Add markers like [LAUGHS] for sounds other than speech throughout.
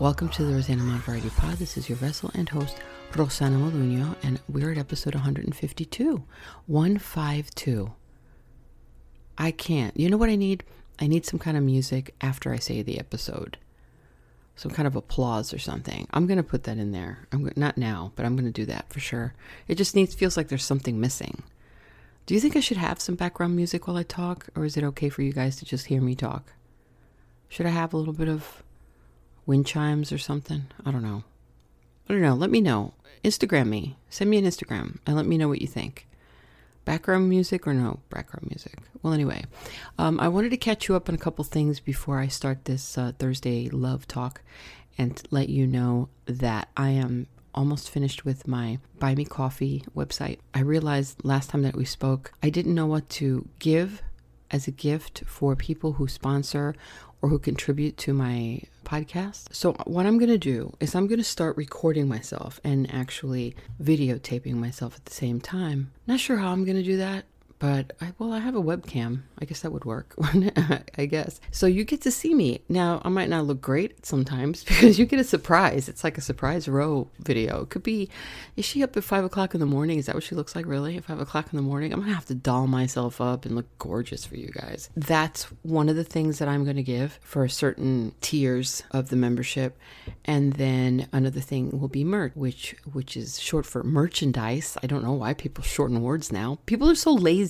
Welcome to the Rosanna Variety Pod. This is your vessel and host, Rosanna Molinho, and we're at episode 152. 152. I can't. You know what I need? I need some kind of music after I say the episode. Some kind of applause or something. I'm going to put that in there. I'm not now, but I'm going to do that for sure. It just needs feels like there's something missing. Do you think I should have some background music while I talk or is it okay for you guys to just hear me talk? Should I have a little bit of wind chimes or something. I don't know. I don't know. Let me know. Instagram me. Send me an Instagram and let me know what you think. Background music or no background music? Well, anyway, um, I wanted to catch you up on a couple things before I start this uh, Thursday love talk and let you know that I am almost finished with my Buy Me Coffee website. I realized last time that we spoke, I didn't know what to give as a gift for people who sponsor or who contribute to my podcast. So, what I'm going to do is I'm going to start recording myself and actually videotaping myself at the same time. Not sure how I'm going to do that but I, well, I have a webcam. I guess that would work. [LAUGHS] I guess. So you get to see me. Now, I might not look great sometimes [LAUGHS] because you get a surprise. It's like a surprise row video. It could be, is she up at five o'clock in the morning? Is that what she looks like really? At five o'clock in the morning? I'm going to have to doll myself up and look gorgeous for you guys. That's one of the things that I'm going to give for certain tiers of the membership. And then another thing will be merch, which, which is short for merchandise. I don't know why people shorten words now. People are so lazy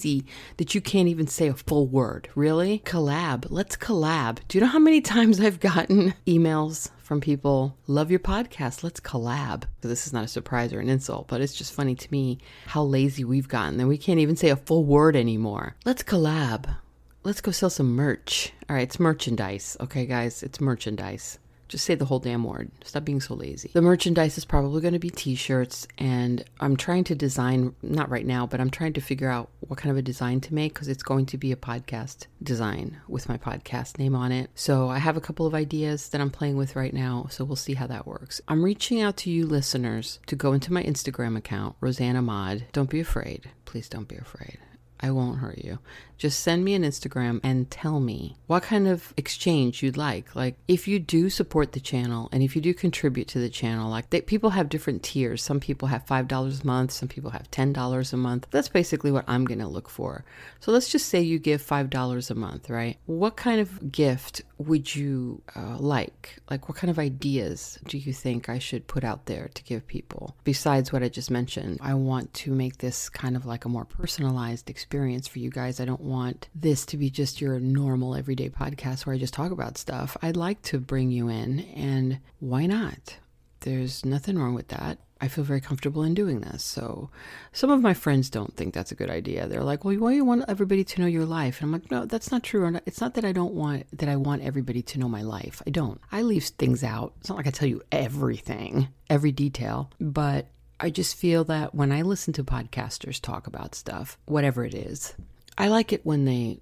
that you can't even say a full word. Really? Collab. Let's collab. Do you know how many [LAUGHS] times I've gotten emails from people, love your podcast, let's collab. So this is not a surprise or an insult, but it's just funny to me how lazy we've gotten that we can't even say a full word anymore. Let's collab. Let's go sell some merch. All right, it's merchandise. Okay, guys, it's merchandise. Just say the whole damn word. Stop being so lazy. The merchandise is probably going to be t shirts, and I'm trying to design, not right now, but I'm trying to figure out what kind of a design to make because it's going to be a podcast design with my podcast name on it. So I have a couple of ideas that I'm playing with right now, so we'll see how that works. I'm reaching out to you listeners to go into my Instagram account, Rosanna Mod. Don't be afraid. Please don't be afraid. I won't hurt you. Just send me an Instagram and tell me what kind of exchange you'd like. Like, if you do support the channel and if you do contribute to the channel, like, they, people have different tiers. Some people have $5 a month, some people have $10 a month. That's basically what I'm going to look for. So let's just say you give $5 a month, right? What kind of gift would you uh, like? Like, what kind of ideas do you think I should put out there to give people? Besides what I just mentioned, I want to make this kind of like a more personalized experience for you guys. I don't want this to be just your normal everyday podcast where I just talk about stuff. I'd like to bring you in, and why not? There's nothing wrong with that. I feel very comfortable in doing this. So, some of my friends don't think that's a good idea. They're like, "Well, why you want everybody to know your life?" And I'm like, "No, that's not true. It's not that I don't want that I want everybody to know my life. I don't. I leave things out. It's not like I tell you everything, every detail, but I just feel that when I listen to podcasters talk about stuff, whatever it is, I like it when they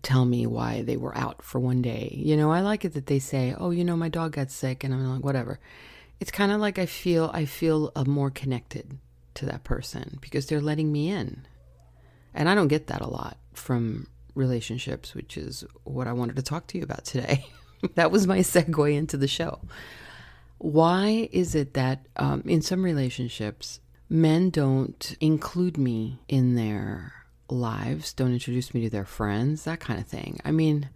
tell me why they were out for one day. You know, I like it that they say, "Oh, you know, my dog got sick," and I'm like, "Whatever." It's kind of like I feel I feel uh, more connected to that person because they're letting me in, and I don't get that a lot from relationships, which is what I wanted to talk to you about today. [LAUGHS] that was my segue into the show. Why is it that um, in some relationships, men don't include me in their lives, don't introduce me to their friends, that kind of thing. I mean,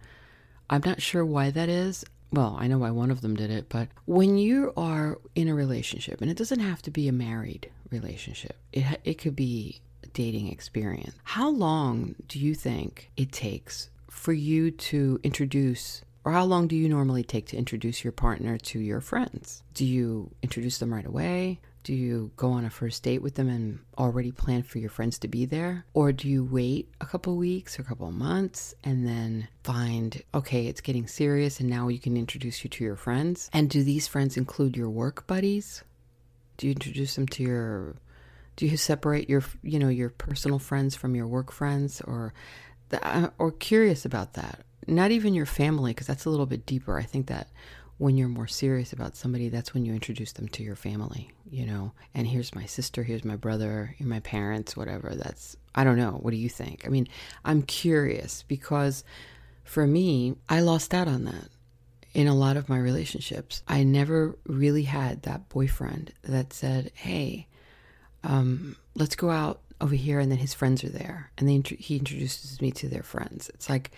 I'm not sure why that is. Well, I know why one of them did it, but when you are in a relationship, and it doesn't have to be a married relationship, it, it could be a dating experience. How long do you think it takes for you to introduce or how long do you normally take to introduce your partner to your friends? Do you introduce them right away? Do you go on a first date with them and already plan for your friends to be there? Or do you wait a couple weeks or a couple months and then find, okay, it's getting serious and now you can introduce you to your friends? And do these friends include your work buddies? Do you introduce them to your do you separate your you know your personal friends from your work friends or uh, or curious about that not even your family because that's a little bit deeper i think that when you're more serious about somebody, that's when you introduce them to your family, you know. And here's my sister, here's my brother, here's my parents, whatever. That's, I don't know. What do you think? I mean, I'm curious because for me, I lost out on that in a lot of my relationships. I never really had that boyfriend that said, hey, um, let's go out over here. And then his friends are there. And he introduces me to their friends. It's like,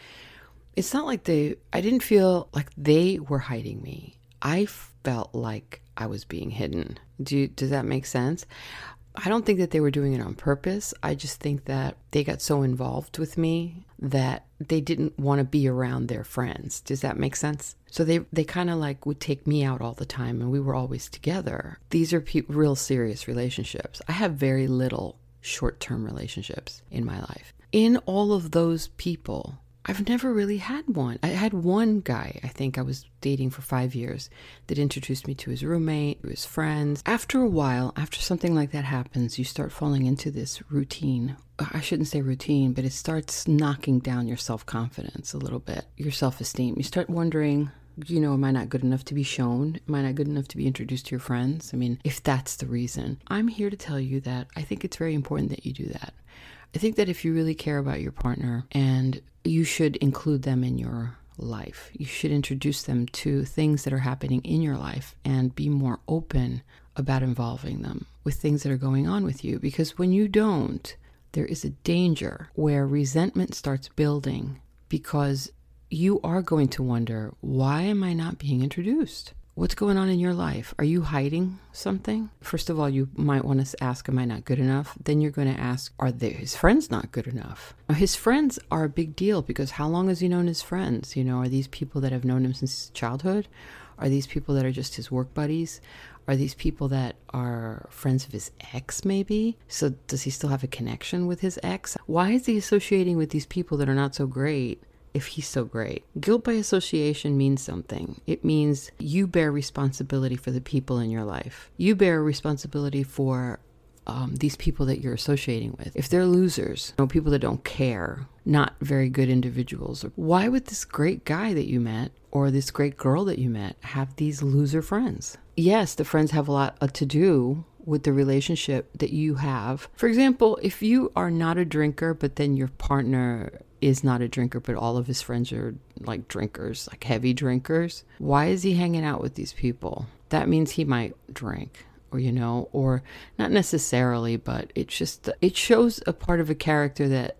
it's not like they, I didn't feel like they were hiding me. I felt like I was being hidden. Do you, does that make sense? I don't think that they were doing it on purpose. I just think that they got so involved with me that they didn't want to be around their friends. Does that make sense? So they they kind of like would take me out all the time and we were always together. These are pe- real serious relationships. I have very little short-term relationships in my life. In all of those people, I've never really had one. I had one guy, I think I was dating for five years, that introduced me to his roommate, to his friends. After a while, after something like that happens, you start falling into this routine. Uh, I shouldn't say routine, but it starts knocking down your self confidence a little bit, your self esteem. You start wondering, you know, am I not good enough to be shown? Am I not good enough to be introduced to your friends? I mean, if that's the reason, I'm here to tell you that I think it's very important that you do that. I think that if you really care about your partner and you should include them in your life, you should introduce them to things that are happening in your life and be more open about involving them with things that are going on with you. Because when you don't, there is a danger where resentment starts building because you are going to wonder, why am I not being introduced? What's going on in your life? Are you hiding something? First of all, you might want to ask, Am I not good enough? Then you're going to ask, Are they, his friends not good enough? Now, his friends are a big deal because how long has he known his friends? You know, are these people that have known him since childhood? Are these people that are just his work buddies? Are these people that are friends of his ex, maybe? So, does he still have a connection with his ex? Why is he associating with these people that are not so great if he's so great. Guilt by association means something. It means you bear responsibility for the people in your life. You bear responsibility for um, these people that you're associating with. If they're losers, you know, people that don't care, not very good individuals, why would this great guy that you met or this great girl that you met have these loser friends? Yes, the friends have a lot uh, to do with the relationship that you have. For example, if you are not a drinker, but then your partner is not a drinker, but all of his friends are like drinkers, like heavy drinkers. Why is he hanging out with these people? That means he might drink, or you know, or not necessarily, but it's just, it shows a part of a character that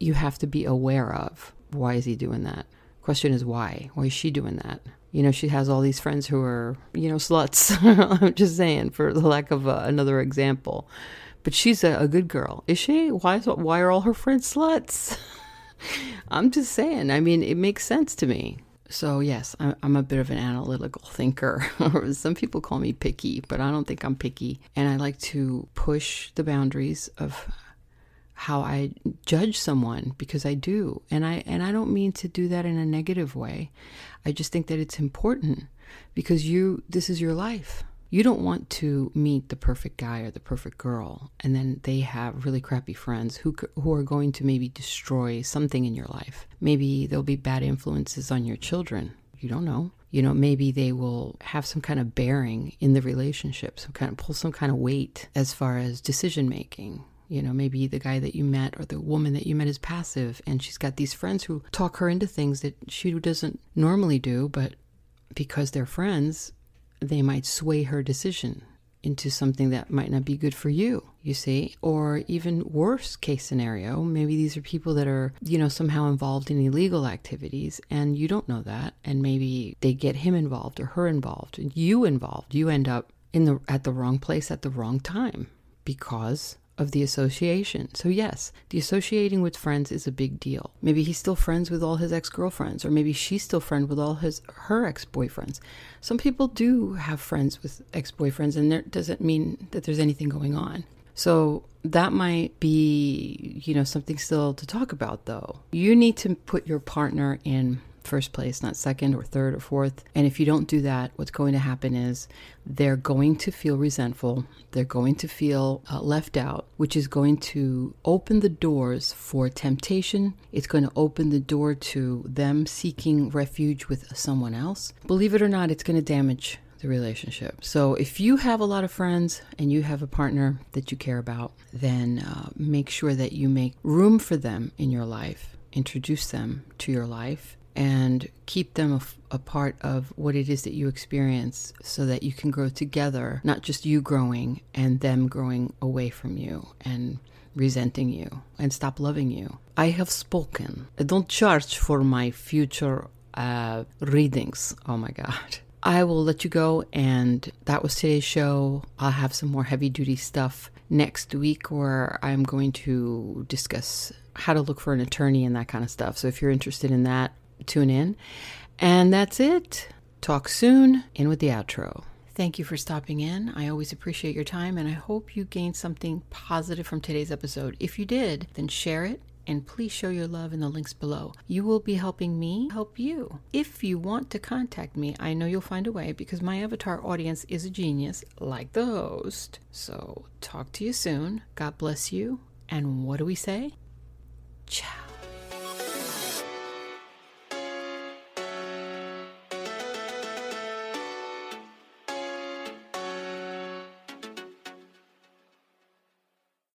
you have to be aware of. Why is he doing that? Question is why? Why is she doing that? You know, she has all these friends who are, you know, sluts. [LAUGHS] I'm just saying, for the lack of uh, another example. But she's a, a good girl. Is she? Why, is, why are all her friends sluts? [LAUGHS] I'm just saying. I mean, it makes sense to me. So, yes, I'm a bit of an analytical thinker. [LAUGHS] Some people call me picky, but I don't think I'm picky. And I like to push the boundaries of how I judge someone because I do. And I and I don't mean to do that in a negative way. I just think that it's important because you this is your life. You don't want to meet the perfect guy or the perfect girl, and then they have really crappy friends who who are going to maybe destroy something in your life. Maybe there'll be bad influences on your children. You don't know. You know, maybe they will have some kind of bearing in the relationship, some kind of pull some kind of weight as far as decision making. You know, maybe the guy that you met or the woman that you met is passive and she's got these friends who talk her into things that she doesn't normally do, but because they're friends, they might sway her decision into something that might not be good for you, you see? Or even worse case scenario, maybe these are people that are, you know, somehow involved in illegal activities and you don't know that and maybe they get him involved or her involved and you involved. You end up in the at the wrong place at the wrong time because of the association. So, yes, the associating with friends is a big deal. Maybe he's still friends with all his ex girlfriends, or maybe she's still friend with all his her ex boyfriends. Some people do have friends with ex boyfriends, and that doesn't mean that there's anything going on. So that might be, you know, something still to talk about though. You need to put your partner in first place, not second or third or fourth. And if you don't do that, what's going to happen is they're going to feel resentful. They're going to feel uh, left out, which is going to open the doors for temptation. It's going to open the door to them seeking refuge with someone else. Believe it or not, it's going to damage the relationship. So if you have a lot of friends and you have a partner that you care about, then uh, make sure that you make room for them in your life, introduce them to your life, and keep them a, part of what it is that you experience so that you can grow together, not just you growing and them growing away from you and resenting you and stop loving you. I have spoken. I don't charge for my future uh, readings. Oh my God. I will let you go, and that was today's show. I'll have some more heavy duty stuff next week where I'm going to discuss how to look for an attorney and that kind of stuff. So if you're interested in that, tune in. And that's it. Talk soon. In with the outro. Thank you for stopping in. I always appreciate your time, and I hope you gained something positive from today's episode. If you did, then share it and please show your love in the links below. You will be helping me help you. If you want to contact me, I know you'll find a way because my avatar audience is a genius, like the host. So, talk to you soon. God bless you. And what do we say? Ciao.